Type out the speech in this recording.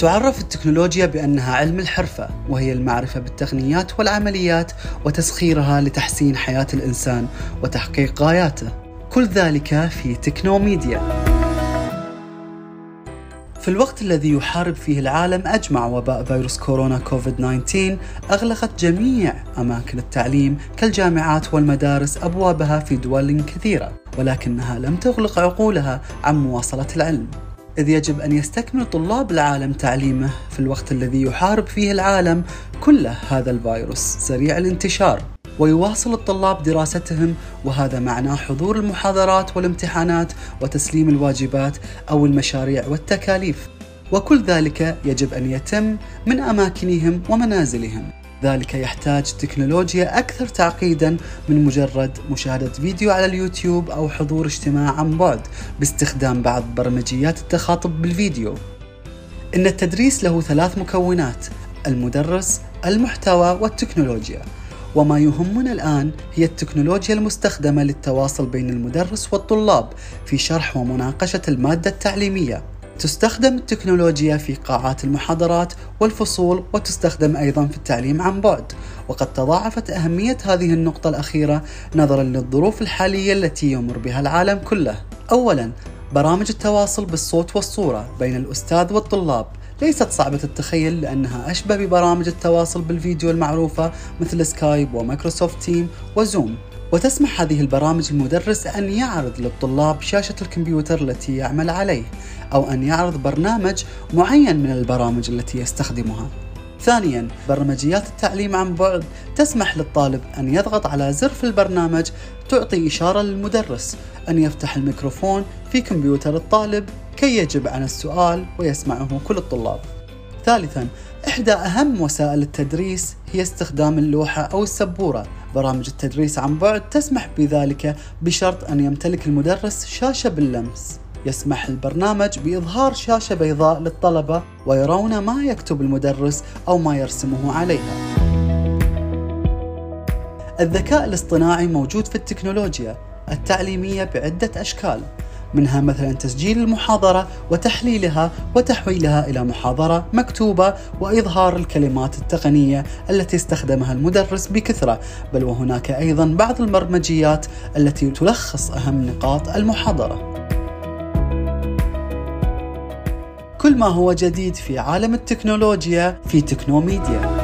تعرف التكنولوجيا بأنها علم الحرفة وهي المعرفة بالتقنيات والعمليات وتسخيرها لتحسين حياة الإنسان وتحقيق غاياته. كل ذلك في تكنوميديا في الوقت الذي يحارب فيه العالم أجمع وباء فيروس كورونا كوفيد 19 أغلقت جميع أماكن التعليم كالجامعات والمدارس أبوابها في دول كثيرة ولكنها لم تغلق عقولها عن مواصلة العلم. إذ يجب أن يستكمل طلاب العالم تعليمه في الوقت الذي يحارب فيه العالم كله هذا الفيروس سريع الانتشار ويواصل الطلاب دراستهم وهذا معناه حضور المحاضرات والامتحانات وتسليم الواجبات أو المشاريع والتكاليف. وكل ذلك يجب أن يتم من أماكنهم ومنازلهم. ذلك يحتاج تكنولوجيا أكثر تعقيدا من مجرد مشاهدة فيديو على اليوتيوب أو حضور اجتماع عن بعد باستخدام بعض برمجيات التخاطب بالفيديو. إن التدريس له ثلاث مكونات المدرس المحتوى والتكنولوجيا. وما يهمنا الآن هي التكنولوجيا المستخدمة للتواصل بين المدرس والطلاب في شرح ومناقشة المادة التعليمية. تستخدم التكنولوجيا في قاعات المحاضرات والفصول وتستخدم أيضا في التعليم عن بعد. وقد تضاعفت أهمية هذه النقطة الأخيرة نظرا للظروف الحالية التي يمر بها العالم كله. أولا برامج التواصل بالصوت والصورة بين الأستاذ والطلاب. ليست صعبة التخيل لأنها أشبه ببرامج التواصل بالفيديو المعروفة مثل سكايب ومايكروسوفت تيم وزوم. وتسمح هذه البرامج المدرس أن يعرض للطلاب شاشة الكمبيوتر التي يعمل عليه أو أن يعرض برنامج معين من البرامج التي يستخدمها. ثانيا برمجيات التعليم عن بعد تسمح للطالب أن يضغط على زر في البرنامج تعطي إشارة للمدرس أن يفتح الميكروفون في كمبيوتر الطالب كي يجب عن السؤال ويسمعه كل الطلاب. ثالثا إحدى أهم وسائل التدريس هي استخدام اللوحة أو السبورة. برامج التدريس عن بعد تسمح بذلك بشرط أن يمتلك المدرس شاشة باللمس. يسمح البرنامج بإظهار شاشة بيضاء للطلبة ويرون ما يكتب المدرس أو ما يرسمه عليها. الذكاء الاصطناعي موجود في التكنولوجيا التعليمية بعدة أشكال. منها مثلا تسجيل المحاضرة وتحليلها وتحويلها إلى محاضرة مكتوبة وإظهار الكلمات التقنية التي استخدمها المدرس بكثرة. بل وهناك أيضا بعض البرمجيات التي تلخص أهم نقاط المحاضرة. كل ما هو جديد في عالم التكنولوجيا في تكنوميديا.